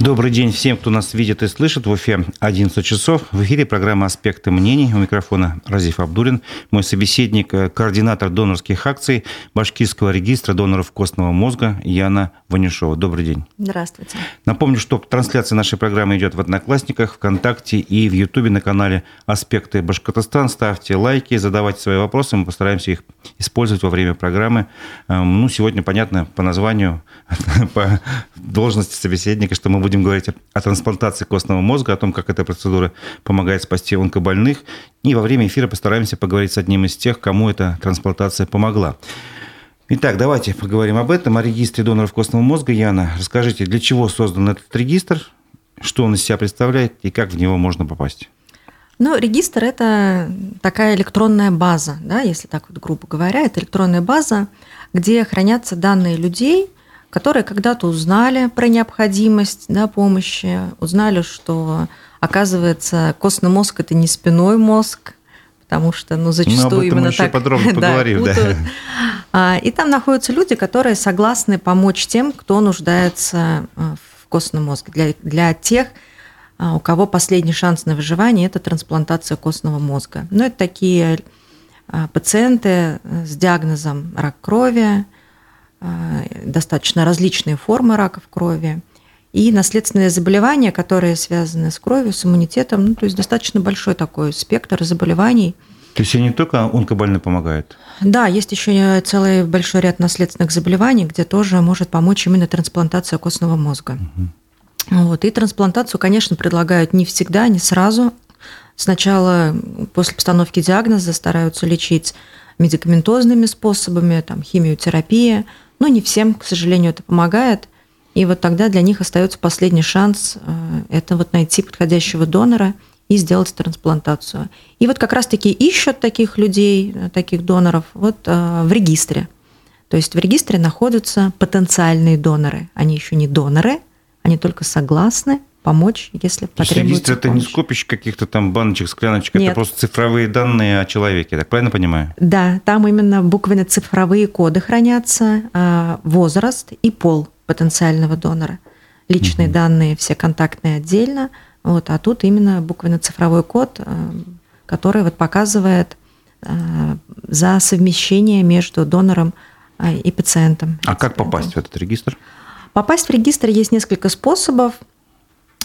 Добрый день всем, кто нас видит и слышит. В Уфе 11 часов. В эфире программа «Аспекты мнений». У микрофона Разиф Абдулин. Мой собеседник, э, координатор донорских акций Башкирского регистра доноров костного мозга Яна Ванюшова. Добрый день. Здравствуйте. Напомню, что трансляция нашей программы идет в Одноклассниках, ВКонтакте и в Ютубе на канале «Аспекты Башкортостан». Ставьте лайки, задавайте свои вопросы. Мы постараемся их использовать во время программы. Эм, ну, сегодня, понятно, по названию, по должности собеседника, что мы будем будем говорить о трансплантации костного мозга, о том, как эта процедура помогает спасти онкобольных. И во время эфира постараемся поговорить с одним из тех, кому эта трансплантация помогла. Итак, давайте поговорим об этом, о регистре доноров костного мозга. Яна, расскажите, для чего создан этот регистр, что он из себя представляет и как в него можно попасть? Ну, регистр – это такая электронная база, да, если так вот грубо говоря. Это электронная база, где хранятся данные людей – которые когда-то узнали про необходимость да, помощи, узнали, что, оказывается, костный мозг – это не спиной мозг, потому что, ну, зачастую ну, именно так подробно поговорим, да, путают. Да. И там находятся люди, которые согласны помочь тем, кто нуждается а, в костном мозге. Для, для тех, а, у кого последний шанс на выживание – это трансплантация костного мозга. Ну, это такие а, пациенты с диагнозом рак крови, Э, достаточно различные формы раков крови и наследственные заболевания, которые связаны с кровью, с иммунитетом, ну, то есть достаточно большой такой спектр заболеваний. То есть не только онкобольные помогают? Да, есть еще целый большой ряд наследственных заболеваний, где тоже может помочь именно трансплантация костного мозга. Угу. Вот. И трансплантацию, конечно, предлагают не всегда, не сразу. Сначала после постановки диагноза стараются лечить медикаментозными способами, там, химиотерапия, но не всем, к сожалению, это помогает. И вот тогда для них остается последний шанс э, – это вот найти подходящего донора и сделать трансплантацию. И вот как раз-таки ищут таких людей, э, таких доноров вот э, в регистре. То есть в регистре находятся потенциальные доноры. Они еще не доноры, они только согласны помочь, если потребуется регистр это не скопище каких-то там баночек, скляночек, Нет. это просто цифровые данные о человеке, так правильно понимаю? Да, там именно буквенно цифровые коды хранятся, а, возраст и пол потенциального донора. Личные угу. данные все контактные отдельно, вот, а тут именно буквенно цифровой код, а, который вот показывает а, за совмещение между донором и пациентом. А как попасть в этот регистр? Попасть в регистр есть несколько способов.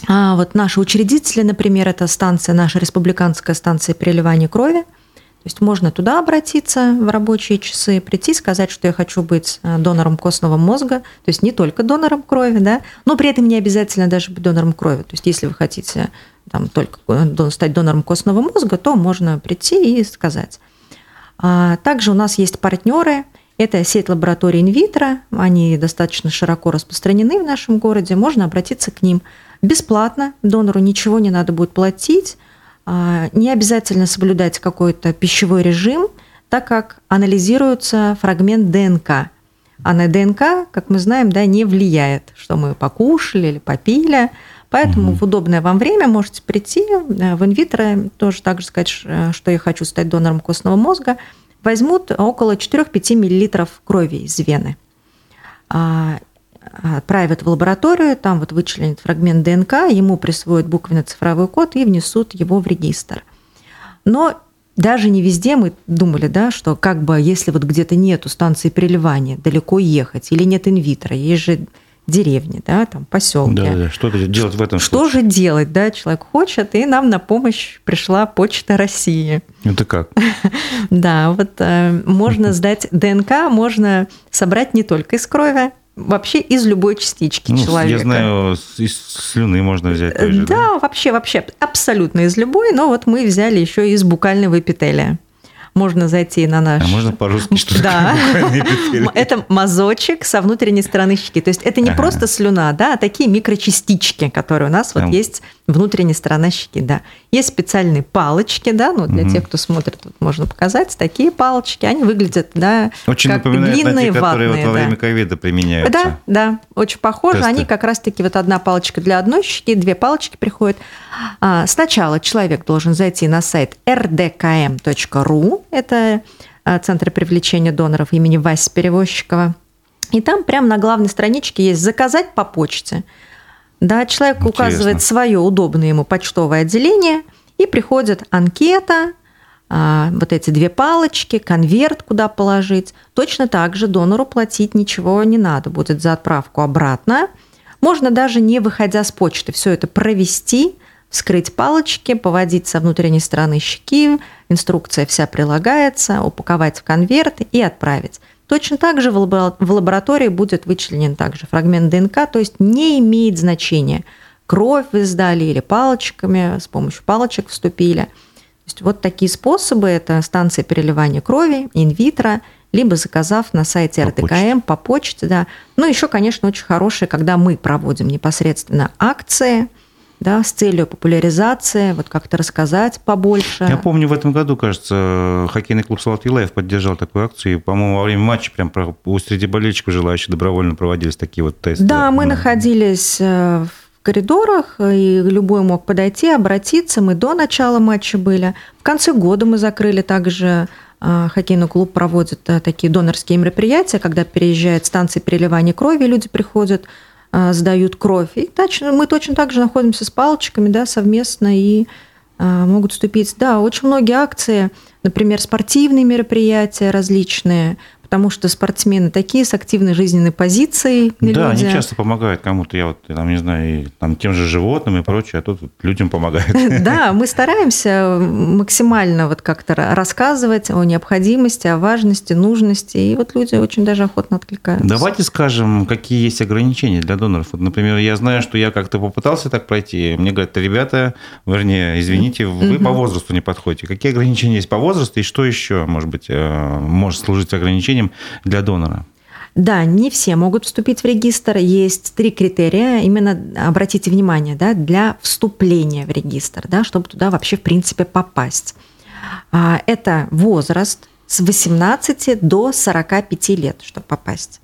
А вот наши учредители, например, это станция, наша республиканская станция переливания крови. То есть можно туда обратиться в рабочие часы, прийти, сказать, что я хочу быть э, донором костного мозга, то есть не только донором крови, да, но при этом не обязательно даже быть донором крови. То есть если вы хотите там, только стать донором костного мозга, то можно прийти и сказать. А также у нас есть партнеры, это сеть лабораторий инвитро, они достаточно широко распространены в нашем городе, можно обратиться к ним – бесплатно, донору ничего не надо будет платить, а, не обязательно соблюдать какой-то пищевой режим, так как анализируется фрагмент ДНК. А на ДНК, как мы знаем, да, не влияет, что мы покушали или попили. Поэтому угу. в удобное вам время можете прийти э, в инвитро, тоже так же сказать, э, что я хочу стать донором костного мозга. Возьмут около 4-5 мл крови из вены. Отправят в лабораторию, там вот вычленят фрагмент ДНК, ему присвоят буквенно-цифровой код и внесут его в регистр. Но даже не везде мы думали, да, что как бы если вот где-то нету станции переливания, далеко ехать, или нет инвитро, есть же деревни, да, там поселки. Да, да, что делать в этом Что случае? же делать, да, человек хочет, и нам на помощь пришла Почта России. Это как? Да, вот э, можно сдать ДНК, можно собрать не только из крови, вообще из любой частички ну, человека. Я знаю, из слюны можно взять тоже, да, да, вообще, вообще, абсолютно из любой, но вот мы взяли еще из букального эпителия можно зайти на наш... А можно по-русски что Да. Это мазочек со внутренней стороны щеки. То есть это не ага. просто слюна, да, а такие микрочастички, которые у нас вот есть внутренней стороны щеки, да. Есть специальные палочки, да, ну для угу. тех, кто смотрит, вот можно показать, такие палочки, они выглядят, да, очень как длинные на те, которые ватные, вот во время ковида применяются. Да, да, очень похожи. Тесты. Они как раз-таки вот одна палочка для одной щеки, две палочки приходят. А, сначала человек должен зайти на сайт rdkm.ru, это а, Центр привлечения доноров имени Васи Перевозчикова. И там прямо на главной страничке есть «Заказать по почте». Да, человек Интересно. указывает свое удобное ему почтовое отделение, и приходит анкета, а, вот эти две палочки, конверт, куда положить. Точно так же донору платить ничего не надо будет за отправку обратно. Можно даже не выходя с почты все это провести, вскрыть палочки, поводить со внутренней стороны щеки, инструкция вся прилагается, упаковать в конверт и отправить. Точно так же в лаборатории будет вычленен также фрагмент ДНК, то есть не имеет значения, кровь вы сдали или палочками, с помощью палочек вступили. То есть вот такие способы – это станция переливания крови, инвитро, либо заказав на сайте по РТКМ почте. по почте. Да. Ну, еще, конечно, очень хорошие, когда мы проводим непосредственно акции – да, с целью популяризации, вот как-то рассказать побольше. Я помню, в этом году, кажется, хоккейный клуб «Салат Юлаев» поддержал такую акцию. И, по-моему, во время матча прям среди болельщиков желающих добровольно проводились такие вот тесты. Да, мы находились э, в коридорах, и любой мог подойти, обратиться. Мы до начала матча были. В конце года мы закрыли также э, хоккейный клуб проводит э, такие донорские мероприятия, когда переезжает станция переливания крови, люди приходят сдают кровь. И точно, мы точно так же находимся с палочками да, совместно и а, могут вступить. Да, очень многие акции, например, спортивные мероприятия различные, потому что спортсмены такие с активной жизненной позицией. Да, люди. они часто помогают кому-то, я вот, там, не знаю, и, там, тем же животным и прочее, а тут людям помогают. Да, мы стараемся максимально вот как-то рассказывать о необходимости, о важности, нужности, и вот люди очень даже охотно откликаются. Давайте скажем, какие есть ограничения для доноров. Вот, например, я знаю, что я как-то попытался так пройти, мне говорят, ребята, вернее, извините, вы по возрасту не подходите. Какие ограничения есть по возрасту, и что еще, может быть, э, может служить ограничением исключением для донора. Да, не все могут вступить в регистр. Есть три критерия, именно обратите внимание, да, для вступления в регистр, да, чтобы туда вообще в принципе попасть. А, это возраст с 18 до 45 лет, чтобы попасть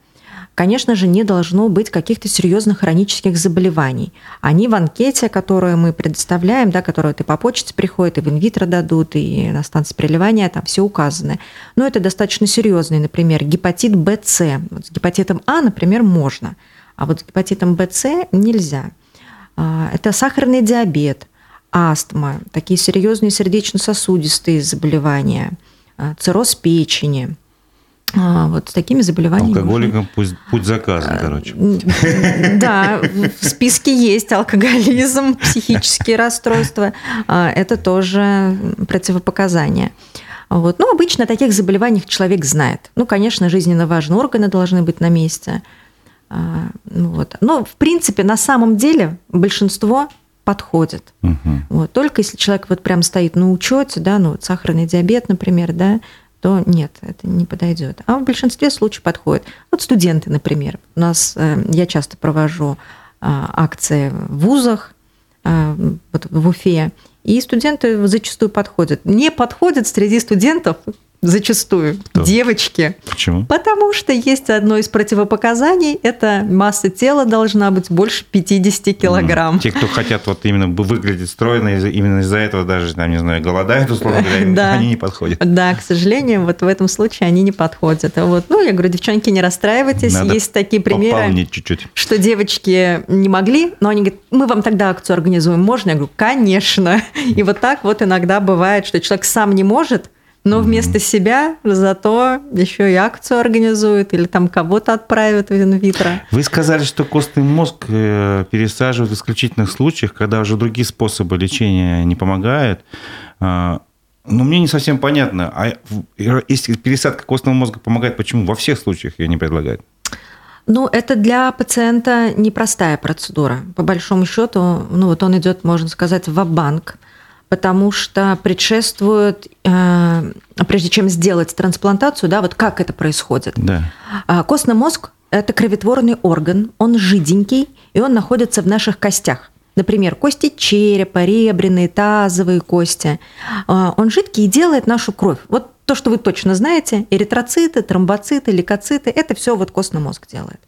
конечно же, не должно быть каких-то серьезных хронических заболеваний. Они в анкете, которую мы предоставляем, да, которую ты по почте приходит, и в инвитро дадут, и на станции переливания, там все указано. Но это достаточно серьезный, например, гепатит БЦ. Вот с гепатитом А, например, можно, а вот с гепатитом БЦ нельзя. А, это сахарный диабет, астма, такие серьезные сердечно-сосудистые заболевания, а, цирроз печени – а, вот с такими заболеваниями. Алкоголикам пусть, путь заказан, короче. Да, в списке есть алкоголизм, психические расстройства. А, это тоже противопоказания. Вот. Ну, обычно о таких заболеваниях человек знает. Ну, конечно, жизненно важные органы должны быть на месте. А, ну вот. Но, в принципе, на самом деле большинство подходит. Угу. Вот. Только если человек вот прям стоит на учете, да, ну, вот сахарный диабет, например, да, то нет, это не подойдет. А в большинстве случаев подходит. Вот студенты, например. У нас э, я часто провожу а, акции в вузах, а, вот в Уфе, и студенты зачастую подходят. Не подходят среди студентов зачастую Кто? девочки. Почему? Потому что есть одно из противопоказаний, это масса тела должна быть больше 50 килограмм. Те, кто хотят вот именно выглядеть стройно, именно из-за этого даже, там, не знаю, голодают, условно говоря, да. они не подходят. Да, к сожалению, вот в этом случае они не подходят. Вот. Ну, я говорю, девчонки, не расстраивайтесь, Надо есть такие примеры, чуть-чуть. что девочки не могли, но они говорят, мы вам тогда акцию организуем, можно? Я говорю, конечно. И вот так вот иногда бывает, что человек сам не может, но вместо себя зато еще и акцию организуют или там кого-то отправят в инвитро. Вы сказали, что костный мозг э, пересаживают в исключительных случаях, когда уже другие способы лечения не помогают. А, но мне не совсем понятно, а если пересадка костного мозга помогает, почему во всех случаях ее не предлагают? Ну, это для пациента непростая процедура. По большому счету, ну вот он идет, можно сказать, в банк потому что предшествует, э, прежде чем сделать трансплантацию, да, вот как это происходит. Да. А, костный мозг – это кроветворный орган, он жиденький, и он находится в наших костях. Например, кости черепа, ребряные, тазовые кости. А, он жидкий и делает нашу кровь. Вот то, что вы точно знаете, эритроциты, тромбоциты, лейкоциты – это все вот костный мозг делает.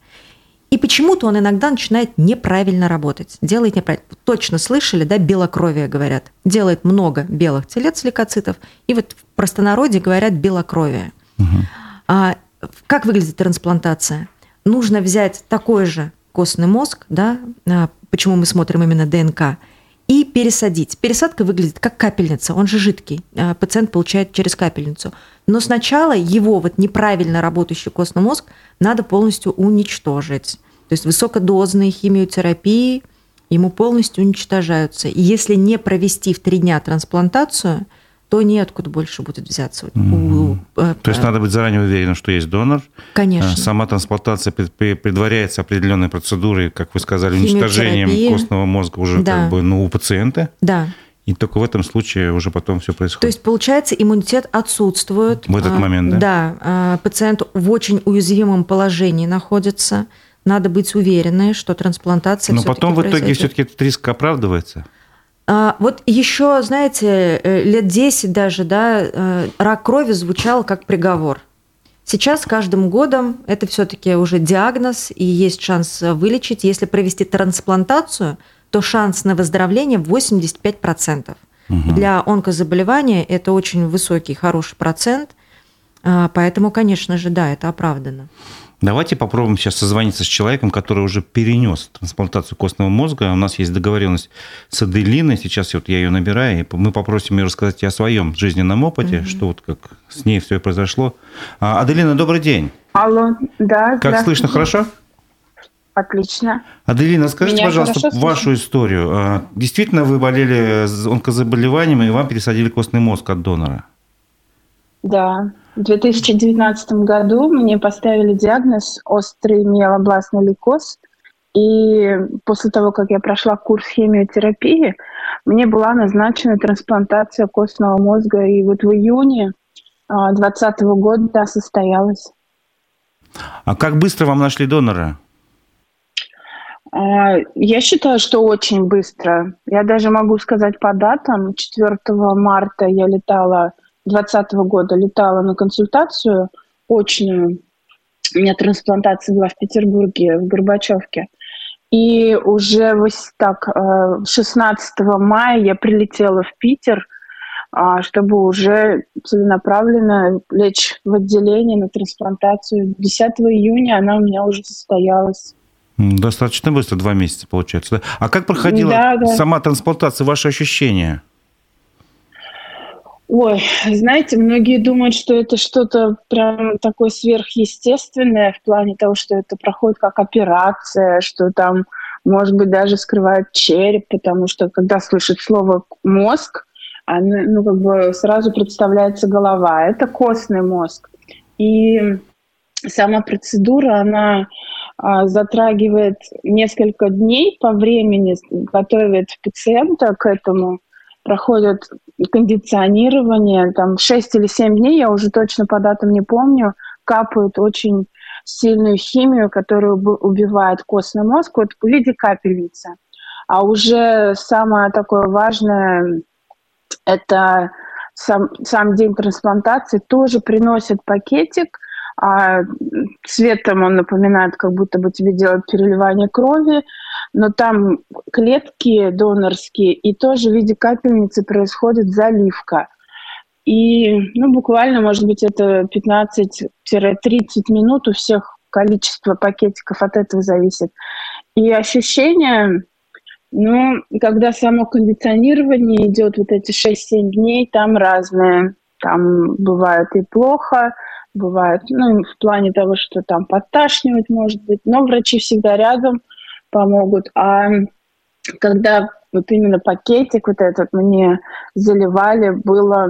И почему-то он иногда начинает неправильно работать, делает неправильно. Точно слышали, да, белокровие говорят. Делает много белых телец лейкоцитов, и вот в простонародье говорят белокровие. Угу. А, как выглядит трансплантация? Нужно взять такой же костный мозг, да, а, почему мы смотрим именно ДНК, и пересадить. Пересадка выглядит как капельница, он же жидкий, э, пациент получает через капельницу. Но сначала его вот неправильно работающий костный мозг надо полностью уничтожить. То есть высокодозные химиотерапии ему полностью уничтожаются. И если не провести в три дня трансплантацию – то неоткуда больше будет взяться. Mm-hmm. У, э, то есть надо быть заранее уверенным, что есть донор. Конечно. Э, сама трансплантация предваряется определенной процедурой, как вы сказали, уничтожением костного мозга уже да. как бы ну, у пациента. Да. И только в этом случае уже потом все происходит. То есть, получается, иммунитет отсутствует. В этот а, момент, да? Да. А, пациент в очень уязвимом положении находится. Надо быть уверенной, что трансплантация Но потом в итоге все-таки этот риск оправдывается. А, вот еще, знаете, э, лет 10 даже, да, э, рак крови звучал как приговор. Сейчас с каждым годом это все-таки уже диагноз, и есть шанс вылечить. Если провести трансплантацию, то шанс на выздоровление 85%. Угу. Для онкозаболевания это очень высокий, хороший процент. А, поэтому, конечно же, да, это оправдано. Давайте попробуем сейчас созвониться с человеком, который уже перенес трансплантацию костного мозга. У нас есть договоренность с Аделиной. Сейчас вот я ее набираю, и мы попросим ее рассказать о своем жизненном опыте, угу. что вот как с ней все произошло. А, Аделина, добрый день. Алло, да. Как слышно, хорошо? Отлично. Аделина, скажите, Меня пожалуйста, вашу историю. А, действительно, вы болели онкозаболеванием, и вам пересадили костный мозг от донора? Да. В 2019 году мне поставили диагноз острый миелобластный лейкоз. И после того, как я прошла курс химиотерапии, мне была назначена трансплантация костного мозга. И вот в июне 2020 года состоялась. А как быстро вам нашли донора? А, я считаю, что очень быстро. Я даже могу сказать по датам. 4 марта я летала 2020 года летала на консультацию очную. У меня трансплантация была в Петербурге, в Горбачевке. И уже так, 16 э, мая я прилетела в Питер, а, чтобы уже целенаправленно лечь в отделение на трансплантацию. 10 июня она у меня уже состоялась. Достаточно быстро, два месяца получается. А как проходила да, да. сама трансплантация, ваши ощущения? Ой, знаете, многие думают, что это что-то прям такое сверхъестественное в плане того, что это проходит как операция, что там, может быть, даже скрывают череп, потому что когда слышит слово «мозг», оно, ну, как бы сразу представляется голова. Это костный мозг. И сама процедура, она а, затрагивает несколько дней по времени, готовит пациента к этому – проходят кондиционирование, там 6 или 7 дней, я уже точно по датам не помню, капают очень сильную химию, которая убивает костный мозг вот в виде капельницы. А уже самое такое важное – это сам, сам день трансплантации тоже приносит пакетик, а цветом он напоминает, как будто бы тебе делают переливание крови, но там клетки донорские, и тоже в виде капельницы происходит заливка. И ну, буквально, может быть, это 15-30 минут у всех количество пакетиков от этого зависит. И ощущение, ну, когда само кондиционирование идет вот эти 6-7 дней, там разные. Там бывает и плохо, бывает, ну, в плане того, что там подташнивать может быть, но врачи всегда рядом – помогут. А когда вот именно пакетик вот этот мне заливали, было,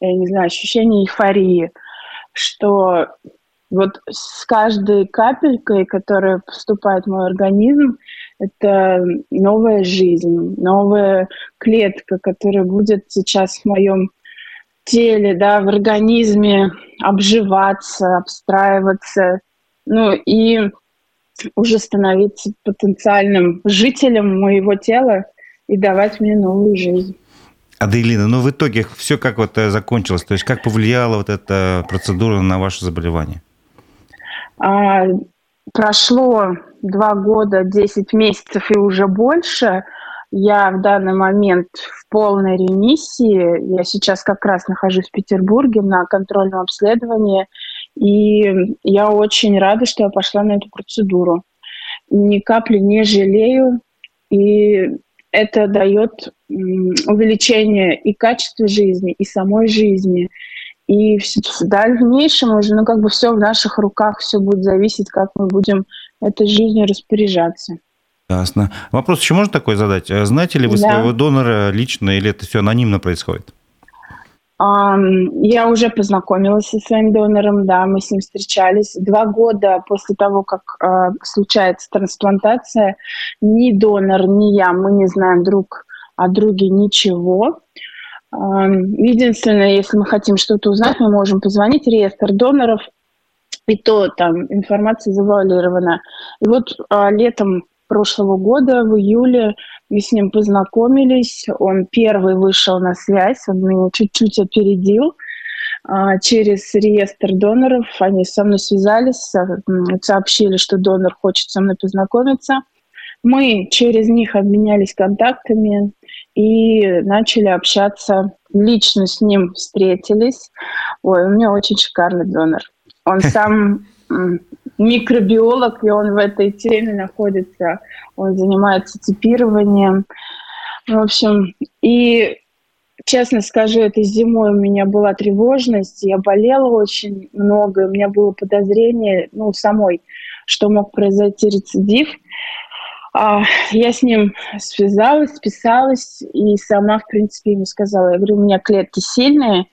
я не знаю, ощущение эйфории, что вот с каждой капелькой, которая поступает в мой организм, это новая жизнь, новая клетка, которая будет сейчас в моем теле, да, в организме обживаться, обстраиваться. Ну и уже становиться потенциальным жителем моего тела и давать мне новую жизнь. Аделина, ну в итоге все как вот э, закончилось, то есть как повлияла вот эта процедура на ваше заболевание? А, прошло два года, 10 месяцев и уже больше. Я в данный момент в полной ремиссии. Я сейчас как раз нахожусь в Петербурге на контрольном обследовании. И я очень рада, что я пошла на эту процедуру. Ни капли не жалею. И это дает увеличение и качества жизни, и самой жизни. И в дальнейшем уже, ну, как бы все в наших руках, все будет зависеть, как мы будем этой жизнью распоряжаться. Ясно. Вопрос еще можно такой задать? Знаете ли вы да. своего донора лично или это все анонимно происходит? Я уже познакомилась со своим донором, да, мы с ним встречались. Два года после того, как э, случается трансплантация, ни донор, ни я, мы не знаем друг о друге ничего. Э, единственное, если мы хотим что-то узнать, мы можем позвонить в реестр доноров, и то там информация завуалирована. И вот э, летом прошлого года, в июле, мы с ним познакомились. Он первый вышел на связь, он меня чуть-чуть опередил. А, через реестр доноров они со мной связались, сообщили, что донор хочет со мной познакомиться. Мы через них обменялись контактами и начали общаться. Лично с ним встретились. Ой, у меня очень шикарный донор. Он сам микробиолог, и он в этой теме находится. Он занимается типированием. В общем, и честно скажу, этой зимой у меня была тревожность, я болела очень много, у меня было подозрение, ну, самой, что мог произойти рецидив. А, я с ним связалась, списалась и сама, в принципе, ему сказала, я говорю, у меня клетки сильные,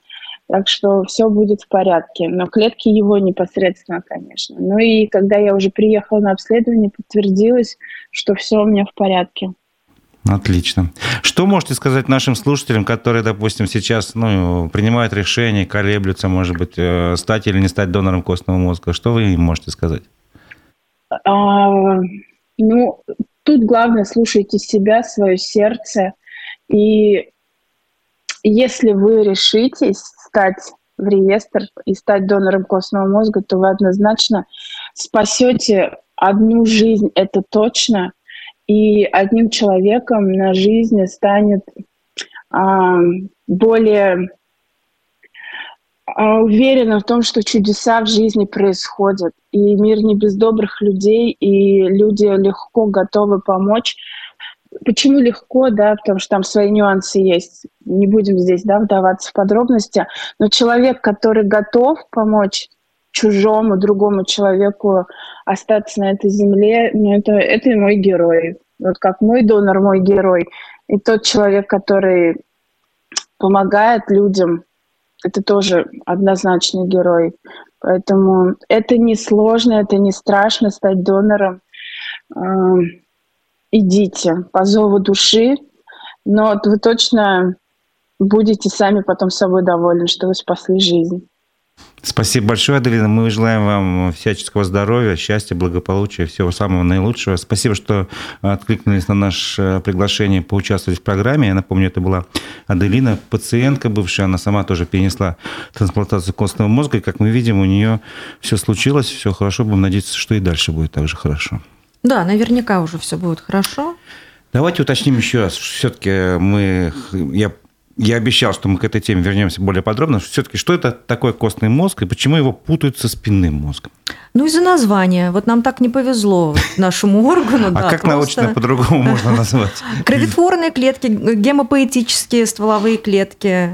так что все будет в порядке. Но клетки его непосредственно, конечно. Ну и когда я уже приехала на обследование, подтвердилось, что все у меня в порядке. Отлично. Что можете сказать нашим слушателям, которые, допустим, сейчас ну, принимают решение, колеблются, может быть, э, стать или не стать донором костного мозга? Что вы им можете сказать? А, ну, тут главное слушайте себя, свое сердце. И если вы решитесь стать в реестр и стать донором костного мозга, то вы однозначно спасете одну жизнь, это точно, и одним человеком на жизни станет а, более а, уверена в том, что чудеса в жизни происходят, и мир не без добрых людей, и люди легко готовы помочь Почему легко, да, потому что там свои нюансы есть. Не будем здесь, да, вдаваться в подробности. Но человек, который готов помочь чужому, другому человеку остаться на этой земле, ну, это, это мой герой. Вот как мой донор, мой герой. И тот человек, который помогает людям, это тоже однозначный герой. Поэтому это не сложно, это не страшно стать донором идите по зову души, но вы точно будете сами потом собой довольны, что вы спасли жизнь. Спасибо большое, Аделина. Мы желаем вам всяческого здоровья, счастья, благополучия, всего самого наилучшего. Спасибо, что откликнулись на наше приглашение поучаствовать в программе. Я напомню, это была Аделина, пациентка бывшая. Она сама тоже перенесла трансплантацию костного мозга. И, как мы видим, у нее все случилось, все хорошо. Будем надеяться, что и дальше будет так же хорошо. Да, наверняка уже все будет хорошо. Давайте уточним еще раз. Все-таки мы, я, я обещал, что мы к этой теме вернемся более подробно. Все-таки что это такое костный мозг и почему его путают со спинным мозгом? Ну, из-за названия. Вот нам так не повезло нашему органу. А как научно по-другому можно назвать? Кровотворные клетки, гемопоэтические стволовые клетки,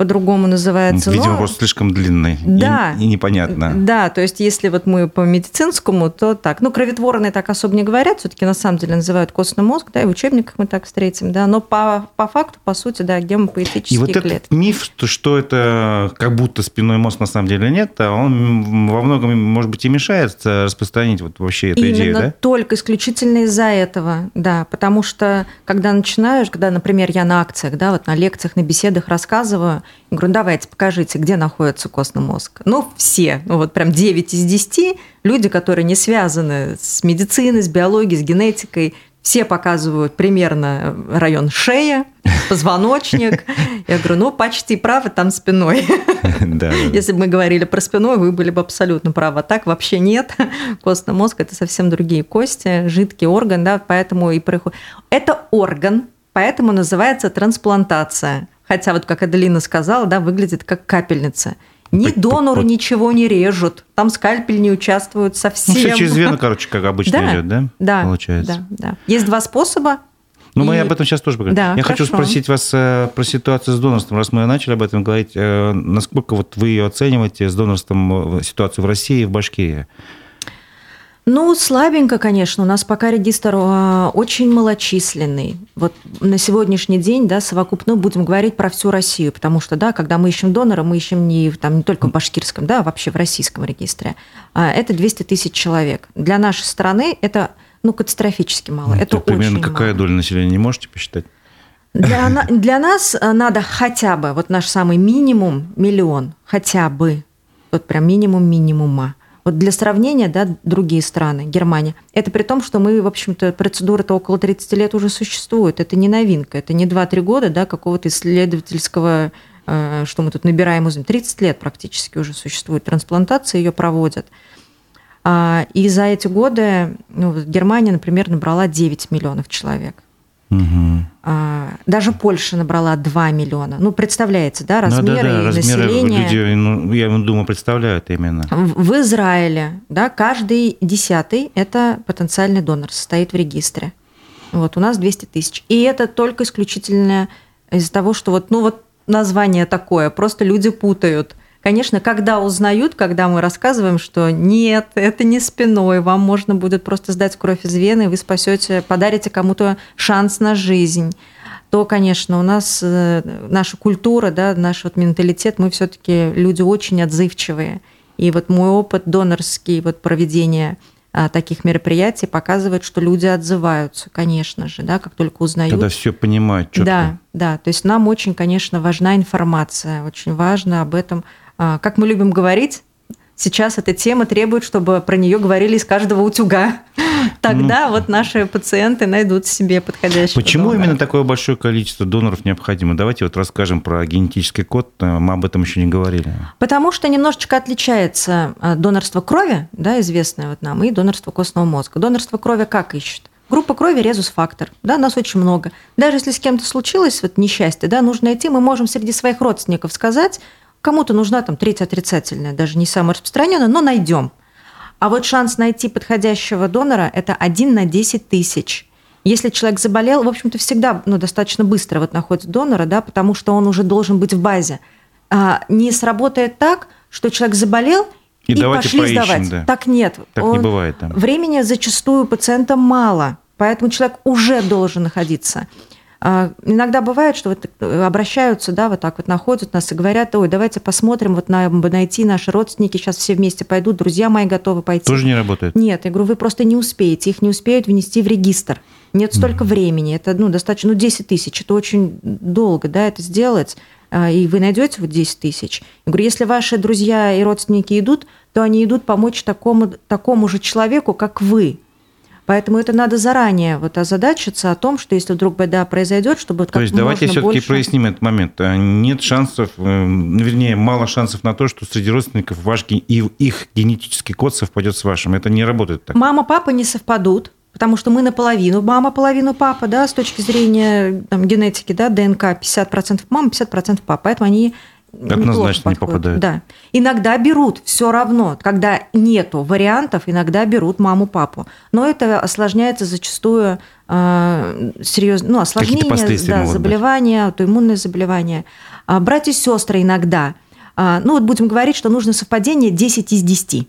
по-другому называется. Видимо, но... просто слишком длинный да, и, и непонятно. Да, то есть если вот мы по медицинскому, то так. Ну, кровотворные так особо не говорят, все-таки на самом деле называют костный мозг, да, и в учебниках мы так встретим, да, но по, по факту, по сути, да, гемопоэтические и вот клетки. этот миф, что это как будто спинной мозг на самом деле нет, а он во многом, может быть, и мешает распространить вот вообще эту Именно идею, да? только исключительно из-за этого, да, потому что когда начинаешь, когда, например, я на акциях, да, вот на лекциях, на беседах рассказываю, я говорю, давайте покажите, где находится костный мозг. Ну, все, ну вот прям 9 из 10 люди, которые не связаны с медициной, с биологией, с генетикой, все показывают примерно район шея, позвоночник. Я говорю, ну, почти правы, там спиной. Да, да. Если бы мы говорили про спиной, вы были бы абсолютно правы. А так вообще нет. Костный мозг – это совсем другие кости, жидкий орган, да, поэтому и приходит. Это орган, поэтому называется трансплантация. Хотя вот, как Аделина сказала, да, выглядит как капельница. Ни донору ничего не режут, там скальпель не участвует совсем. Ну, все через вену, короче, как обычно да, идет, да? Да, Получается. Да, да. Есть два способа Ну, и... мы об этом сейчас тоже поговорим. Да, Я хорошо. хочу спросить вас э, про ситуацию с донорством, раз мы начали об этом говорить. Э, насколько вот вы ее оцениваете с донорством э, ситуацию в России и в Башкирии? Ну, слабенько, конечно. У нас пока регистр очень малочисленный. Вот на сегодняшний день, да, совокупно будем говорить про всю Россию, потому что, да, когда мы ищем донора, мы ищем не, там, не только в башкирском, да, а вообще в российском регистре. А Это 200 тысяч человек. Для нашей страны это ну, катастрофически мало. Ну, это примерно очень какая мало. доля населения, не можете посчитать? Для, для нас э, надо хотя бы, вот наш самый минимум миллион, хотя бы, вот прям минимум минимума. Вот для сравнения, да, другие страны, Германия, это при том, что мы, в общем-то, процедура-то около 30 лет уже существует. Это не новинка, это не 2-3 года, да, какого-то исследовательского, э, что мы тут набираем, 30 лет практически уже существует трансплантация, ее проводят. А, и за эти годы ну, Германия, например, набрала 9 миллионов человек. Угу. Даже Польша набрала 2 миллиона. Ну, представляете, да, размеры ну, да, да, и размеры населения. Люди, ну, я думаю, представляют именно. В Израиле, да, каждый десятый – это потенциальный донор, состоит в регистре. Вот, у нас 200 тысяч. И это только исключительно из-за того, что вот, ну, вот название такое, просто люди путают. Конечно, когда узнают, когда мы рассказываем, что нет, это не спиной, вам можно будет просто сдать кровь из вены, вы спасете, подарите кому-то шанс на жизнь, то, конечно, у нас э, наша культура, да, наш вот менталитет, мы все-таки люди очень отзывчивые. И вот мой опыт донорский, вот проведения а, таких мероприятий показывает, что люди отзываются, конечно же, да, как только узнают. Когда все понимают четко. Да, да. То есть нам очень, конечно, важна информация, очень важно об этом как мы любим говорить, сейчас эта тема требует, чтобы про нее говорили из каждого утюга. Тогда ну, вот наши пациенты найдут себе подходящего Почему донора. именно такое большое количество доноров необходимо? Давайте вот расскажем про генетический код. Мы об этом еще не говорили. Потому что немножечко отличается а, донорство крови, да, известное вот нам, и донорство костного мозга. Донорство крови как ищут? Группа крови резус-фактор, да, нас очень много. Даже если с кем-то случилось вот несчастье, да, нужно найти, мы можем среди своих родственников сказать, Кому-то нужна там треть отрицательная, даже не самая распространенная, но найдем. А вот шанс найти подходящего донора – это 1 на 10 тысяч. Если человек заболел, в общем-то, всегда ну, достаточно быстро вот находит донора, да, потому что он уже должен быть в базе. А, не сработает так, что человек заболел и, и пошли поищем, сдавать. Да. Так нет. Так он, не бывает. Там. Времени зачастую пациента мало, поэтому человек уже должен находиться. А, иногда бывает, что вот э, обращаются, да, вот так вот находят нас и говорят, ой, давайте посмотрим, вот на, найти наши родственники, сейчас все вместе пойдут, друзья мои готовы пойти. Тоже не работает? Нет, я говорю, вы просто не успеете, их не успеют внести в регистр. Нет столько mm-hmm. времени, это ну, достаточно, ну, 10 тысяч, это очень долго, да, это сделать, а, и вы найдете вот 10 тысяч. Я говорю, если ваши друзья и родственники идут, то они идут помочь такому, такому же человеку, как вы. Поэтому это надо заранее вот озадачиться о том, что если вдруг беда произойдет, чтобы То есть давайте все-таки больше... проясним этот момент. А нет шансов, э, вернее, мало шансов на то, что среди родственников ваш и их генетический код совпадет с вашим. Это не работает так. Мама, папа не совпадут, потому что мы наполовину мама, половину папа, да, с точки зрения там, генетики, да, ДНК 50% мама, 50% папа, поэтому они Однозначно не попадают. Да. Иногда берут все равно. Когда нету вариантов, иногда берут маму-папу. Но это осложняется зачастую э, серьезно. Ну, осложнение, да, заболевания, аутоиммунные заболевания. А братья и сестры иногда. А, ну, вот будем говорить, что нужно совпадение 10 из 10.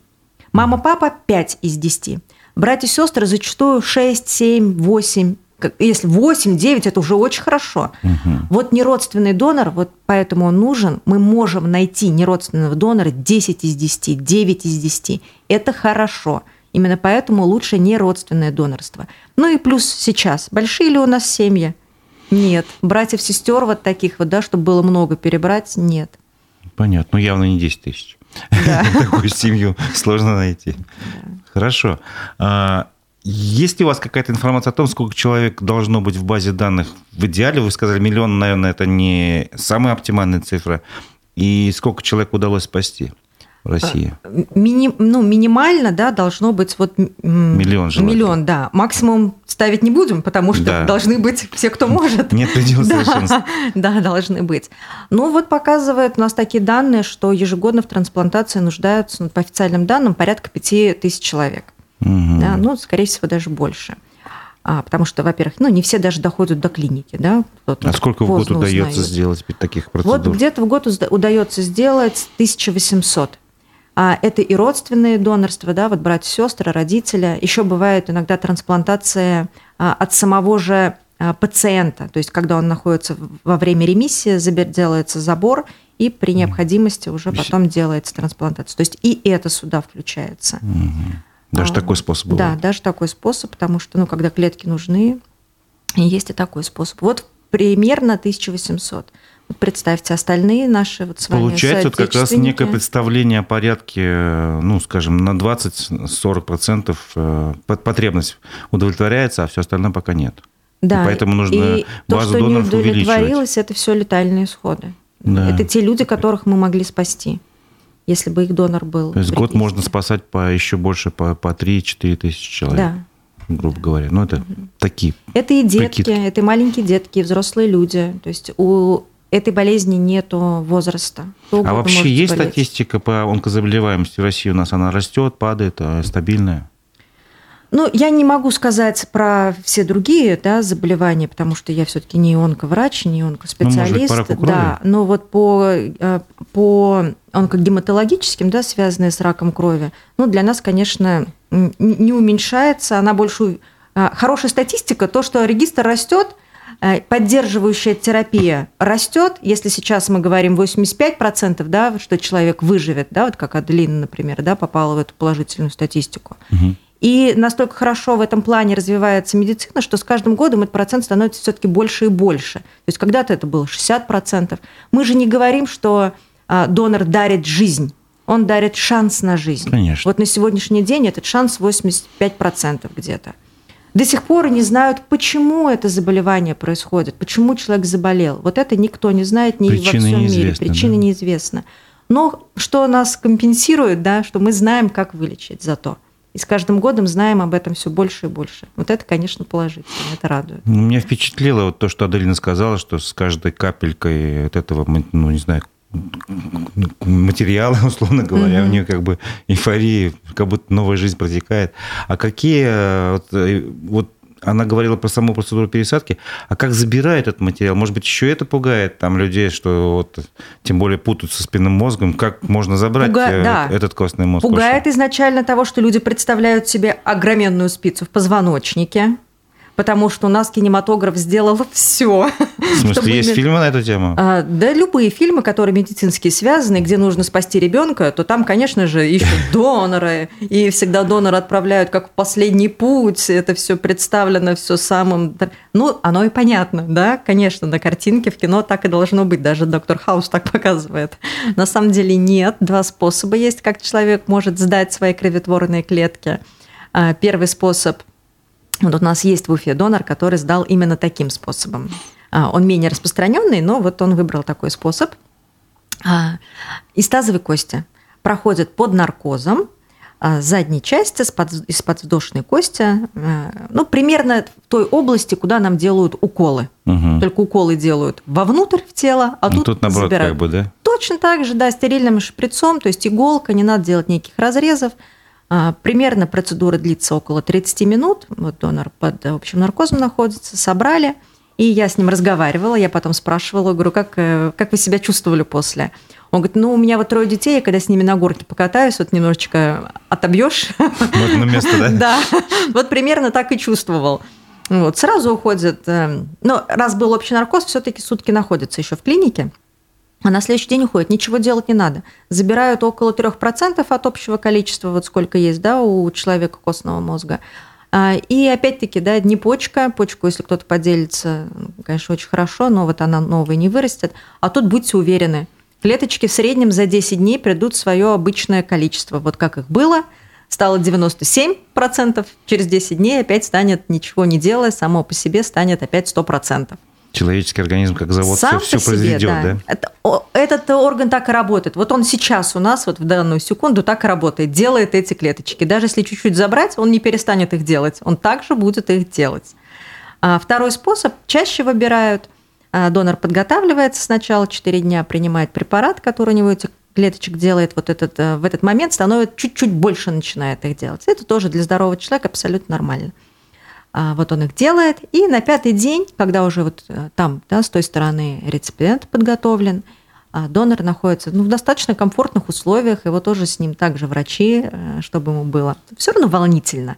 Мама-папа 5 из 10. Братья и сестры зачастую 6, 7, 8 если 8-9, это уже очень хорошо. Угу. Вот неродственный донор, вот поэтому он нужен, мы можем найти неродственного донора 10 из 10, 9 из 10. Это хорошо. Именно поэтому лучше неродственное донорство. Ну и плюс сейчас. Большие ли у нас семьи? Нет. Братьев, сестер вот таких вот, да, чтобы было много перебрать, нет. Понятно. Ну, явно не 10 тысяч. Да. Такую семью сложно найти. Хорошо. Есть ли у вас какая-то информация о том, сколько человек должно быть в базе данных? В идеале, вы сказали, миллион, наверное, это не самая оптимальная цифра. И сколько человек удалось спасти? в России? А, мини, ну, минимально, да, должно быть вот миллион желательно. Миллион, да. Максимум ставить не будем, потому что да. должны быть все, кто может. Нет предела совершенства. Да, должны быть. Ну, вот показывают у нас такие данные, что ежегодно в трансплантации нуждаются, ну, по официальным данным, порядка 5 тысяч человек. Угу. Да, ну, скорее всего, даже больше. А, потому что, во-первых, ну, не все даже доходят до клиники, да. А сколько в год удается сделать таких процедур? Вот где-то в год удается сделать 1800. А это и родственные донорства, да, вот братья, сестры, родители. Еще бывает иногда трансплантация а, от самого же а, пациента, то есть когда он находится во время ремиссии, делается забор, и при необходимости уже потом делается трансплантация. То есть и это сюда включается. Даже а, такой способ бывает? Да, даже такой способ, потому что, ну, когда клетки нужны, есть и такой способ. Вот примерно 1800. Вот представьте, остальные наши вот с вами Получается, вот как раз некое представление о порядке, ну, скажем, на 20-40% э, потребность удовлетворяется, а все остальное пока нет. Да, и поэтому нужно и базу то, что доноров не удовлетворилось, это все летальные исходы. Да. Это те люди, которых мы могли спасти если бы их донор был. То есть год можно спасать по еще больше, по, по 3-4 тысячи человек. Да. Грубо говоря. Ну, это угу. такие. Это и детки, прикидки. это и маленькие детки, и взрослые люди. То есть у этой болезни нету возраста. А вообще есть болеть. статистика по онкозаболеваемости в России? У нас она растет, падает, а стабильная? Ну, я не могу сказать про все другие да, заболевания, потому что я все-таки не онковрач, не онкоспециалист. Ну, быть, да, но вот по, э, по онкогематологическим, да, связанные с раком крови, ну, для нас, конечно, не уменьшается, она больше... Э, хорошая статистика, то, что регистр растет, э, поддерживающая терапия растет, если сейчас мы говорим 85%, да, что человек выживет, да, вот как Аделина, например, да, попала в эту положительную статистику. Угу. И настолько хорошо в этом плане развивается медицина, что с каждым годом этот процент становится все-таки больше и больше. То есть когда-то это было 60%. Мы же не говорим, что а, донор дарит жизнь. Он дарит шанс на жизнь. Конечно. Вот на сегодняшний день этот шанс 85% где-то. До сих пор не знают, почему это заболевание происходит, почему человек заболел. Вот это никто не знает ни Причины во всем мире. Причина да. неизвестна. Но что нас компенсирует, да, что мы знаем, как вылечить зато. И с каждым годом знаем об этом все больше и больше. Вот это, конечно, положительно, это радует. Ну, меня впечатлило вот то, что Аделина сказала, что с каждой капелькой от этого, ну, не знаю, материала, условно говоря, mm-hmm. у нее как бы эйфория, как будто новая жизнь протекает. А какие э, вот, э, вот она говорила про саму процедуру пересадки, а как забирает этот материал? Может быть, еще это пугает там людей, что вот тем более путают со спинным мозгом, как можно забрать Пуга... Э, да. этот костный мозг? Пугает изначально того, что люди представляют себе огроменную спицу в позвоночнике, потому что у нас кинематограф сделал все. В смысле, есть фильмы на эту тему? А, да, любые фильмы, которые медицинские связаны, где нужно спасти ребенка, то там, конечно же, ищут доноры, и всегда донора отправляют как в последний путь, это все представлено все самым... Ну, оно и понятно, да, конечно, на картинке в кино так и должно быть, даже доктор Хаус так показывает. На самом деле нет, два способа есть, как человек может сдать свои кроветворные клетки. А, первый способ – вот у нас есть в Уфе донор, который сдал именно таким способом. А, он менее распространенный, но вот он выбрал такой способ. А, из тазовой кости проходит под наркозом а, задней части из подвздошной кости, ну, примерно в той области, куда нам делают уколы. Угу. Только уколы делают вовнутрь в тело, а ну, тут, тут наоборот, забирают. как бы, да? Точно так же, да, стерильным шприцом, то есть иголка, не надо делать никаких разрезов. А, примерно процедура длится около 30 минут. Вот донор под общим наркозом находится. Собрали. И я с ним разговаривала, я потом спрашивала, говорю, как, э, как вы себя чувствовали после? Он говорит, ну, у меня вот трое детей, я когда с ними на горке покатаюсь, вот немножечко отобьешь. Вот на место, да? Да, вот примерно так и чувствовал. Вот, сразу уходит. Э, но раз был общий наркоз, все-таки сутки находится еще в клинике а на следующий день уходят, ничего делать не надо. Забирают около 3% от общего количества, вот сколько есть да, у человека костного мозга. А, и опять-таки, да, не почка, почку, если кто-то поделится, конечно, очень хорошо, но вот она новая не вырастет. А тут будьте уверены, клеточки в среднем за 10 дней придут в свое обычное количество. Вот как их было, стало 97%, через 10 дней опять станет, ничего не делая, само по себе станет опять 100% человеческий организм как завод Сам все, все произведет, да? да? Это, этот орган так и работает. Вот он сейчас у нас, вот в данную секунду, так и работает, делает эти клеточки. Даже если чуть-чуть забрать, он не перестанет их делать, он также будет их делать. А второй способ чаще выбирают. А, донор подготавливается сначала 4 дня, принимает препарат, который у него этих клеточек делает вот этот, э, в этот момент, становится чуть-чуть больше начинает их делать. Это тоже для здорового человека абсолютно нормально. А, вот он их делает, и на пятый день, когда уже вот э, там, да, с той стороны реципиент подготовлен, а донор находится ну, в достаточно комфортных условиях, его тоже с ним также врачи, э, чтобы ему было все равно волнительно.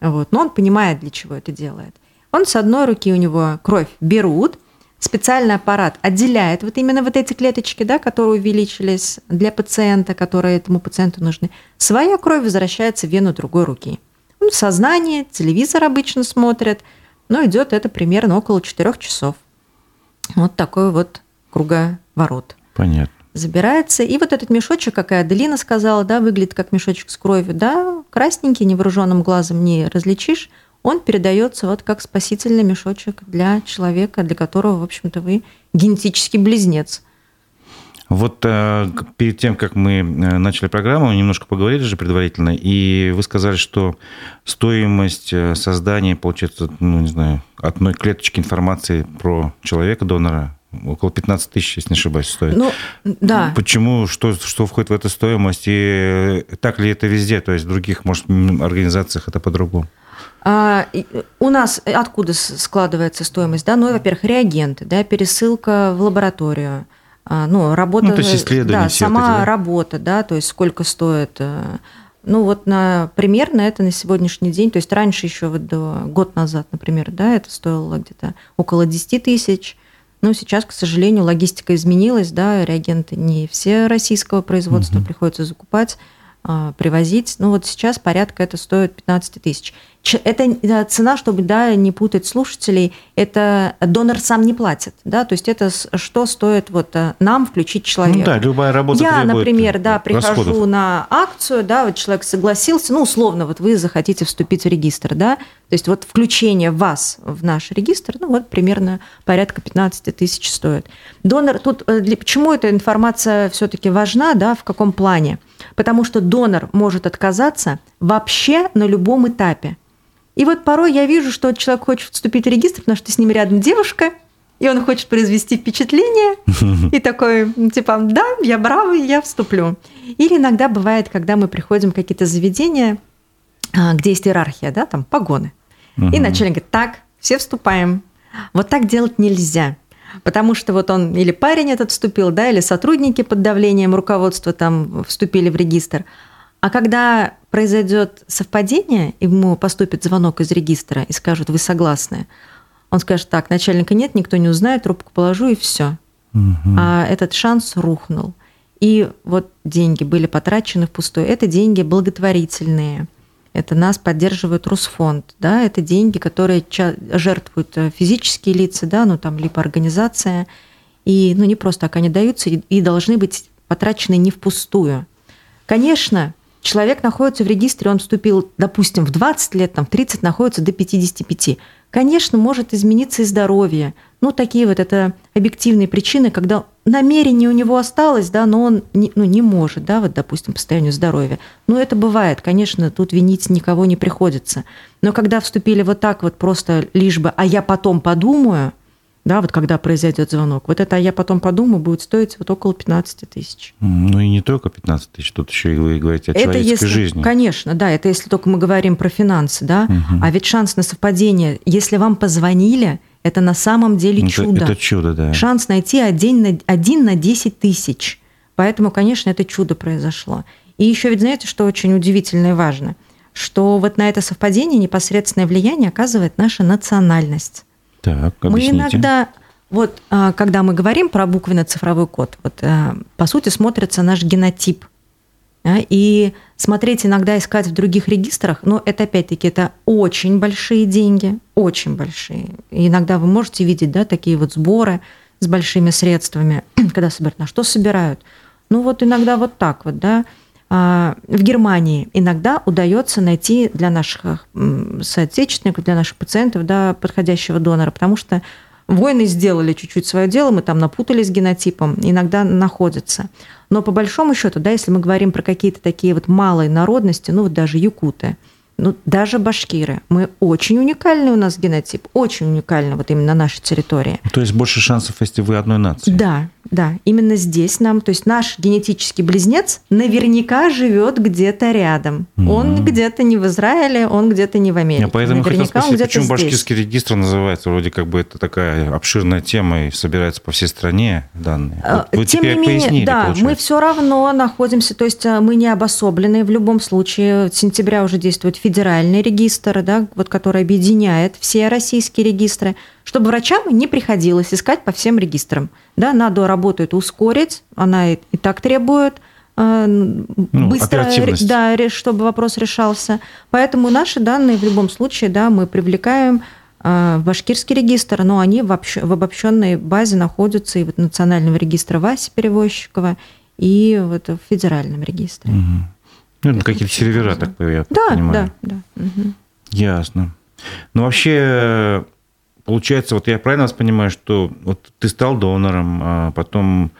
Вот. Но он понимает, для чего это делает. Он с одной руки у него кровь берут, специальный аппарат отделяет вот именно вот эти клеточки, да, которые увеличились для пациента, которые этому пациенту нужны. Своя кровь возвращается в вену другой руки. Он в сознании, телевизор обычно смотрит, но идет это примерно около 4 часов. Вот такой вот круговорот. Понятно. Забирается. И вот этот мешочек, как и Аделина сказала, да, выглядит как мешочек с кровью, да, красненький, невооруженным глазом не различишь, он передается вот как спасительный мешочек для человека, для которого, в общем-то, вы генетический близнец. Вот э, перед тем, как мы э, начали программу, немножко поговорили же предварительно, и вы сказали, что стоимость э, создания, получается, ну, не знаю, одной клеточки информации про человека, донора, около 15 тысяч, если не ошибаюсь, стоит. Ну, да. Почему, что, что входит в эту стоимость, и так ли это везде, то есть в других, может, организациях это по-другому? А, у нас откуда складывается стоимость? Да? Ну, во-первых, реагенты, да, пересылка в лабораторию, ну, работа, ну, то есть исследования да, сама эти, да? работа, да, то есть сколько стоит. Э, ну, вот на, примерно это на сегодняшний день, то есть раньше еще вот до, год назад, например, да, это стоило где-то около 10 тысяч, но сейчас, к сожалению, логистика изменилась, да, реагенты не все российского производства угу. приходится закупать, а, привозить. Ну, вот сейчас порядка это стоит 15 тысяч это цена, чтобы да, не путать слушателей, это донор сам не платит, да, то есть это что стоит вот э, нам включить человека. Ну да, любая работа Я, например, да, расходов. прихожу на акцию, да, вот человек согласился, ну, условно, вот вы захотите вступить в регистр, да, то есть вот включение вас в наш регистр, ну, вот примерно порядка 15 тысяч стоит. Донор, тут э, для, почему эта информация все-таки важна, да, в каком плане? Потому что донор может отказаться вообще на любом этапе. И вот порой я вижу, что человек хочет вступить в регистр, потому что с ним рядом девушка, и он хочет произвести впечатление, и такой, типа, да, я бравый, я вступлю. Или иногда бывает, когда мы приходим в какие-то заведения, а, где есть иерархия, да, там погоны. И начальник говорит, так, все вступаем. Вот так делать нельзя. Потому что вот он или парень этот вступил, да, или сотрудники под давлением руководства там вступили в регистр. А когда произойдет совпадение, ему поступит звонок из регистра и скажут, вы согласны, он скажет, так, начальника нет, никто не узнает, трубку положу и все. Угу. А этот шанс рухнул. И вот деньги были потрачены впустую. Это деньги благотворительные. Это нас поддерживает Русфонд, да, это деньги, которые жертвуют э, физические лица, да, ну там либо организация, и ну не просто так они даются и, и должны быть потрачены не впустую. Конечно, человек находится в регистре, он вступил, допустим, в 20 лет, там, в 30, находится до 55. Конечно, может измениться и здоровье. Ну, такие вот это объективные причины, когда намерение у него осталось, да, но он не, ну, не может, да, вот, допустим, по состоянию здоровья. Ну, это бывает, конечно, тут винить никого не приходится. Но когда вступили вот так вот просто лишь бы, а я потом подумаю – да, вот когда произойдет звонок. Вот это а я потом подумаю, будет стоить вот около 15 тысяч. Ну и не только 15 тысяч, тут еще и вы говорите о это человеческой если, жизни. Конечно, да, это если только мы говорим про финансы, да. Угу. А ведь шанс на совпадение, если вам позвонили, это на самом деле это, чудо. Это чудо, да. Шанс найти один на, один на 10 тысяч. Поэтому, конечно, это чудо произошло. И еще ведь знаете, что очень удивительно и важно? Что вот на это совпадение непосредственное влияние оказывает наша национальность. Так, объясните. Мы иногда, вот а, когда мы говорим про буквенно-цифровой код, вот, а, по сути смотрится наш генотип. И смотреть иногда, искать в других регистрах, но это опять-таки это очень большие деньги, очень большие. И иногда вы можете видеть да, такие вот сборы с большими средствами, когда собирают. На что собирают? Ну вот иногда вот так вот, да. А, в Германии иногда удается найти для наших соотечественников, для наших пациентов да, подходящего донора, потому что воины сделали чуть-чуть свое дело, мы там напутались генотипом, иногда находятся. Но по большому счету, да, если мы говорим про какие-то такие вот малые народности, ну вот даже якуты, ну, даже башкиры. Мы очень уникальный у нас генотип, очень уникальный вот именно на нашей территории. То есть больше шансов, если вы одной нации? Да, да, именно здесь нам, то есть наш генетический близнец наверняка живет где-то рядом. Mm-hmm. Он где-то не в Израиле, он где-то не в Америке. Я поэтому наверняка хотел спросить, почему здесь. башкирский регистр называется? Вроде как бы это такая обширная тема и собирается по всей стране данные. Вот вы Тем теперь не менее, пояснили, да, получается. мы все равно находимся, то есть э, мы не обособлены в любом случае. С сентября уже действует федеральный регистр, да, вот, который объединяет все российские регистры чтобы врачам не приходилось искать по всем регистрам. Да, надо работу эту ускорить, она и, и так требует э, ну, быстро, да, чтобы вопрос решался. Поэтому наши данные в любом случае, да, мы привлекаем э, в башкирский регистр, но они в, общ, в обобщенной базе находятся и вот национального регистра Васи Перевозчикова, и вот в федеральном регистре. Угу. Ну, какие-то сервера, так я да, понимаю. Да, да. Угу. Ясно. Ну, вообще, получается, вот я правильно вас понимаю, что вот ты стал донором, а потом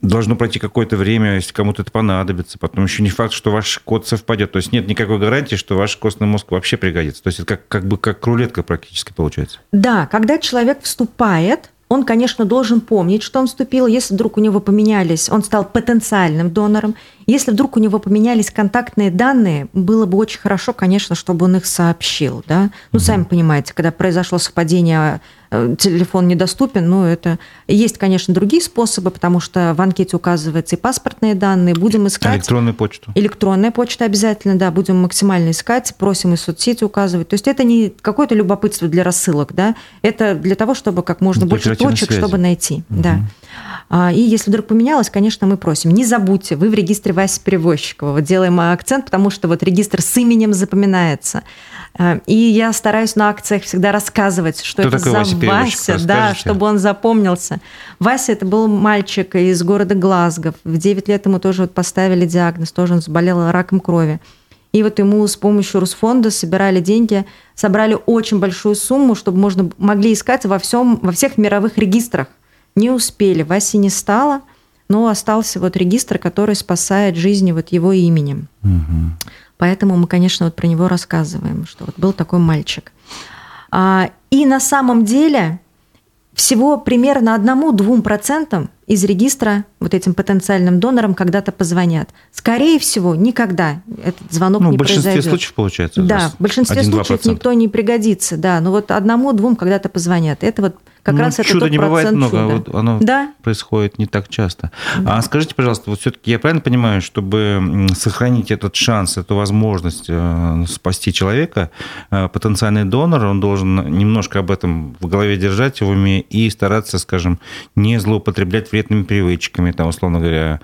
должно пройти какое-то время, если кому-то это понадобится. Потом еще не факт, что ваш код совпадет. То есть нет никакой гарантии, что ваш костный мозг вообще пригодится. То есть это как, как бы как рулетка практически получается. Да, когда человек вступает, он, конечно, должен помнить, что он вступил. Если вдруг у него поменялись, он стал потенциальным донором. Если вдруг у него поменялись контактные данные, было бы очень хорошо, конечно, чтобы он их сообщил. Да? Ну, сами понимаете, когда произошло совпадение телефон недоступен, но это есть, конечно, другие способы, потому что в анкете указываются и паспортные данные, будем искать. Электронную почту. Электронная почта обязательно, да, будем максимально искать, просим и соцсети указывать. То есть это не какое-то любопытство для рассылок, да, это для того, чтобы как можно больше точек, связи. чтобы найти, угу. да. А, и если вдруг поменялось, конечно, мы просим, не забудьте, вы в регистре Васи Перевозчикова. Вот делаем акцент, потому что вот регистр с именем запоминается. А, и я стараюсь на акциях всегда рассказывать, что Кто это за Вася, Вася да, чтобы он запомнился. Вася это был мальчик из города Глазго. В 9 лет ему тоже вот поставили диагноз, тоже он заболел раком крови. И вот ему с помощью Русфонда собирали деньги, собрали очень большую сумму, чтобы можно могли искать во, всем, во всех мировых регистрах. Не успели, Васи не стало, но остался вот регистр, который спасает жизни вот его именем. Угу. Поэтому мы, конечно, вот про него рассказываем, что вот был такой мальчик. А, и на самом деле всего примерно одному-двум процентам из регистра вот этим потенциальным донорам когда-то позвонят. Скорее всего, никогда этот звонок ну, не произойдет. В большинстве случаев получается. Да, в большинстве случаев никто не пригодится, да. Но вот одному-двум когда-то позвонят. Это вот как ну, раз это чудо тот не бывает много, чуда. вот оно да? происходит не так часто. Да. А скажите, пожалуйста, вот все-таки я правильно понимаю, чтобы сохранить этот шанс, эту возможность э, спасти человека, э, потенциальный донор, он должен немножко об этом в голове держать, в уме и стараться, скажем, не злоупотреблять вредными привычками, там, условно говоря,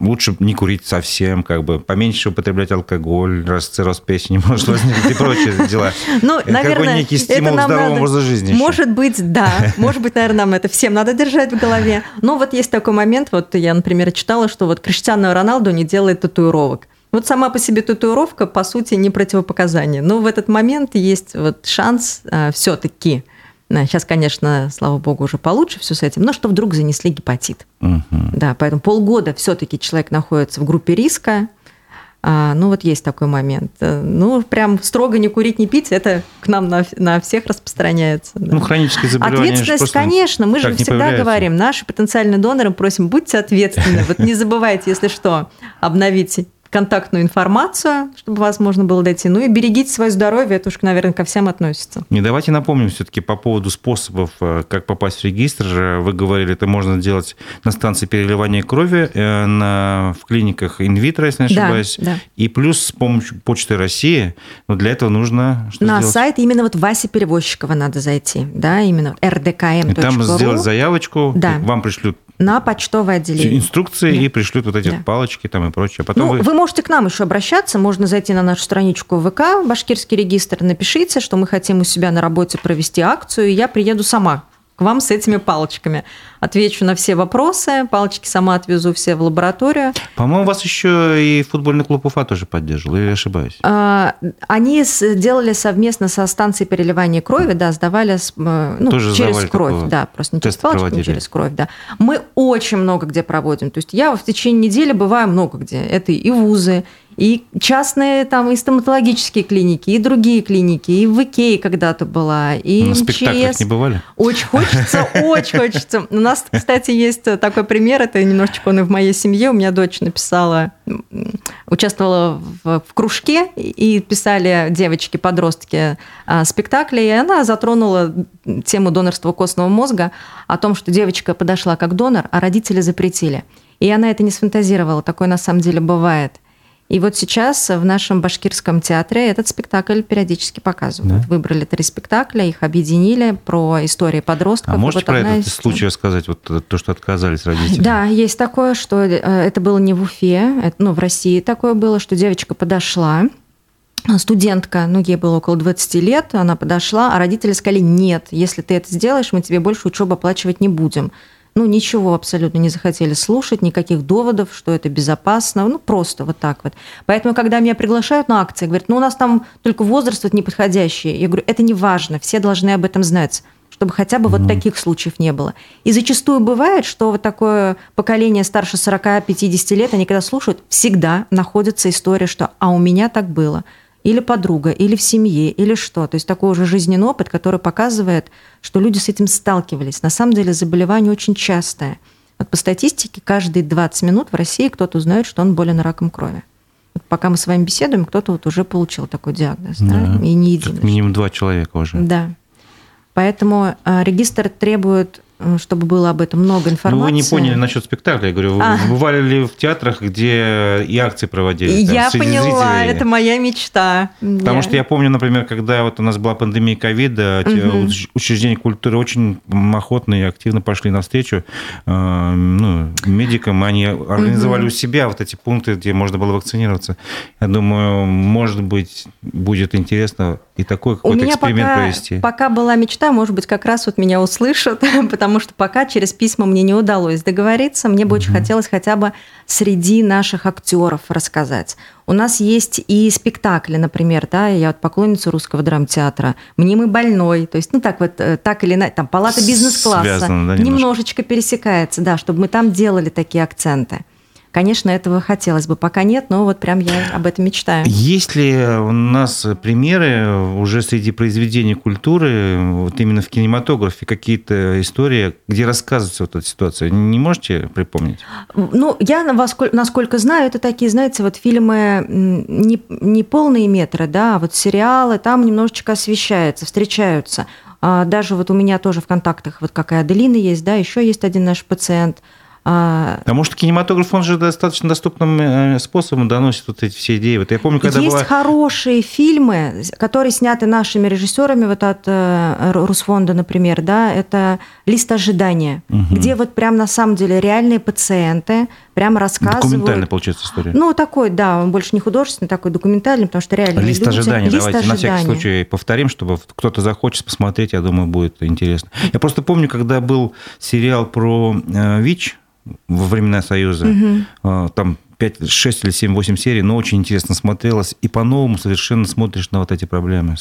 лучше не курить совсем, как бы поменьше употреблять алкоголь, раз цирроз печени может возникнуть и прочие дела. Ну, наверное, некий стимул это здоровому образу жизни. Может быть, да. Может быть, наверное, нам это всем надо держать в голове. Но вот есть такой момент, вот я, например, читала, что вот Криштиану Роналду не делает татуировок. Вот сама по себе татуировка, по сути, не противопоказание. Но в этот момент есть вот шанс э, все-таки Сейчас, конечно, слава богу, уже получше все с этим, но что вдруг занесли гепатит. Угу. Да, поэтому полгода все-таки человек находится в группе риска. А, ну, вот есть такой момент. Ну, прям строго не курить, не пить, это к нам на, на всех распространяется. Да. Ну, хронические заболевания. Ответственность, конечно, мы же всегда говорим, наши потенциальные доноры просим, будьте ответственны. Вот не забывайте, если что, обновить контактную информацию, чтобы возможно было дойти. Ну и берегите свое здоровье, это уж, наверное, ко всем относится. Не давайте напомним все-таки по поводу способов, э, как попасть в регистр. Вы говорили, это можно делать на станции переливания крови, э, на, в клиниках инвитро, если не ошибаюсь. Да, да. И плюс с помощью Почты России. Но для этого нужно что На сделать? сайт именно вот Васи Перевозчикова надо зайти, да, именно rdkm.ru. И там сделать заявочку, да. вам пришлют на почтовое отделение. Инструкции да. и пришлют вот эти да. палочки там и прочее. А потом ну, вы... вы можете к нам еще обращаться, можно зайти на нашу страничку ВК, Башкирский регистр, напишите, что мы хотим у себя на работе провести акцию, и я приеду сама к вам с этими палочками. Отвечу на все вопросы, палочки сама отвезу все в лабораторию. По-моему, вас еще и футбольный клуб Уфа тоже поддерживал, или я ошибаюсь? А, они делали совместно со станцией переливания крови, да, сдавали э, ну, тоже через кровь, да, просто не через палочку, через кровь, да. Мы очень много где проводим. То есть я в течение недели бываю много где. Это и вузы, и частные там и стоматологические клиники, и другие клиники, и в Икее когда-то была, и На МЧС. спектаклях не бывали? Очень хочется, очень хочется. У нас, кстати, есть такой пример, это немножечко он и в моей семье. У меня дочь написала, участвовала в, в кружке, и писали девочки-подростки а, спектакли, и она затронула тему донорства костного мозга, о том, что девочка подошла как донор, а родители запретили. И она это не сфантазировала, такое на самом деле бывает. И вот сейчас в нашем башкирском театре этот спектакль периодически показывают. Да? Выбрали три спектакля, их объединили про истории подростков. А можете вот про этот из... случай рассказать, вот то, что отказались родители? Да, есть такое, что э, это было не в Уфе, это, ну, в России такое было, что девочка подошла, студентка, ну, ей было около 20 лет, она подошла, а родители сказали, нет, если ты это сделаешь, мы тебе больше учебу оплачивать не будем ну, ничего абсолютно не захотели слушать, никаких доводов, что это безопасно, ну, просто вот так вот. Поэтому, когда меня приглашают на акции, говорят, ну, у нас там только возраст вот неподходящий. Я говорю, это не важно, все должны об этом знать чтобы хотя бы mm-hmm. вот таких случаев не было. И зачастую бывает, что вот такое поколение старше 40-50 лет, они когда слушают, всегда находится история, что «а у меня так было» или подруга, или в семье, или что. То есть такой уже жизненный опыт, который показывает, что люди с этим сталкивались. На самом деле заболевание очень частое. Вот по статистике, каждые 20 минут в России кто-то узнает, что он болен раком крови. Вот пока мы с вами беседуем, кто-то вот уже получил такой диагноз, да, да? и не единожды. Минимум два человека уже. Да. Поэтому а, регистр требует чтобы было об этом много информации. Ну, вы не поняли насчет спектакля. Я говорю, а. бывали ли в театрах, где и акции проводили? Там, я поняла, зрителей? это моя мечта. Потому я... что я помню, например, когда вот у нас была пандемия ковида, угу. учреждения культуры очень охотно и активно пошли навстречу э, ну, медикам. Они организовали угу. у себя вот эти пункты, где можно было вакцинироваться. Я думаю, может быть, будет интересно и такой какой-то эксперимент пока, провести. Пока была мечта, может быть, как раз вот меня услышат, потому потому что пока через письма мне не удалось договориться. Мне бы очень хотелось хотя бы среди наших актеров рассказать. У нас есть и спектакли, например, да, я вот поклонница русского драмтеатра, «Мнимый больной», то есть, ну так вот, э, так или иначе, там «Палата бизнес-класса», да, немножко. немножечко пересекается, да, чтобы мы там делали такие акценты. Конечно, этого хотелось бы. Пока нет, но вот прям я об этом мечтаю. Есть ли у нас примеры уже среди произведений культуры, вот именно в кинематографе, какие-то истории, где рассказывается вот эта ситуация? Не можете припомнить? Ну, я, насколько знаю, это такие, знаете, вот фильмы не, не полные метры, да, а вот сериалы, там немножечко освещается, встречаются. А даже вот у меня тоже в контактах вот какая Аделина есть, да, еще есть один наш пациент – Потому что кинематограф, он же достаточно доступным э, способом доносит вот эти все идеи. Вот я помню, когда Есть была... хорошие фильмы, которые сняты нашими режиссерами, вот от э, Русфонда, например, да, это «Лист ожидания», угу. где вот прям на самом деле реальные пациенты прямо рассказывают. Документальная, получается, история. Ну, такой, да, он больше не художественный, такой документальный, потому что реально Лист люди... ожидания, Лист давайте ожидания. на всякий случай повторим, чтобы кто-то захочет посмотреть, я думаю, будет интересно. Я просто помню, когда был сериал про э, ВИЧ, во времена Союза. Угу. Там 5, 6 или 7, 8 серий, но очень интересно смотрелось. И по-новому совершенно смотришь на вот эти проблемы.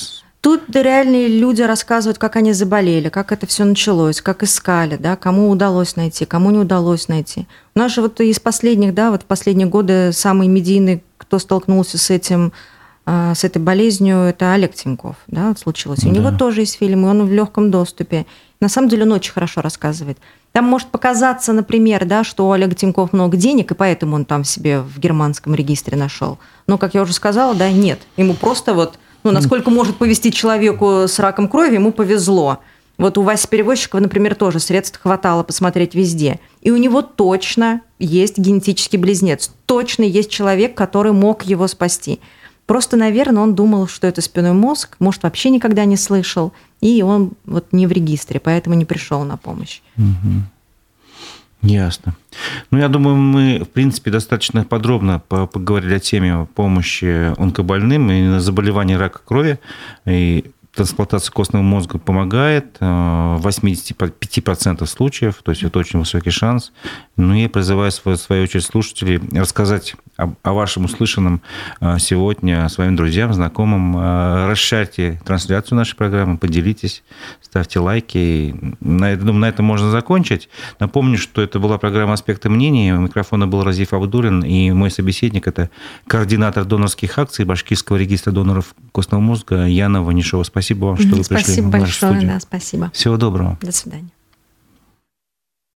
Тут реальные люди рассказывают, как они заболели, как это все началось, как искали, да, кому удалось найти, кому не удалось найти. У нас же вот из последних, да, вот в последние годы самый медийный, кто столкнулся с этим, а, с этой болезнью, это Олег Тиньков, да, случилось. Да. У него тоже есть фильм, и он в легком доступе. На самом деле он очень хорошо рассказывает. Там может показаться, например, да, что у Олега Тиньков много денег, и поэтому он там себе в германском регистре нашел. Но, как я уже сказала, да, нет. Ему просто вот, ну, насколько может повезти человеку с раком крови, ему повезло. Вот у Васи Перевозчикова, например, тоже средств хватало посмотреть везде. И у него точно есть генетический близнец. Точно есть человек, который мог его спасти. Просто, наверное, он думал, что это спиной мозг, может, вообще никогда не слышал и он вот не в регистре, поэтому не пришел на помощь. Угу. Ясно. Ну, я думаю, мы, в принципе, достаточно подробно поговорили о теме помощи онкобольным и заболеваний рака крови. И трансплантация костного мозга помогает в 85% случаев, то есть это очень высокий шанс. Ну и призываю, в свою очередь, слушателей рассказать о, о вашем услышанном сегодня своим друзьям, знакомым. Расшарьте трансляцию нашей программы, поделитесь, ставьте лайки. На, думаю, на этом можно закончить. Напомню, что это была программа «Аспекты мнений». У микрофона был Разиф Абдулин, и мой собеседник – это координатор донорских акций Башкирского регистра доноров костного мозга Яна Ванишова. Спасибо вам, что вы спасибо пришли большое, в нашу студию. Да, спасибо. Всего доброго. До свидания.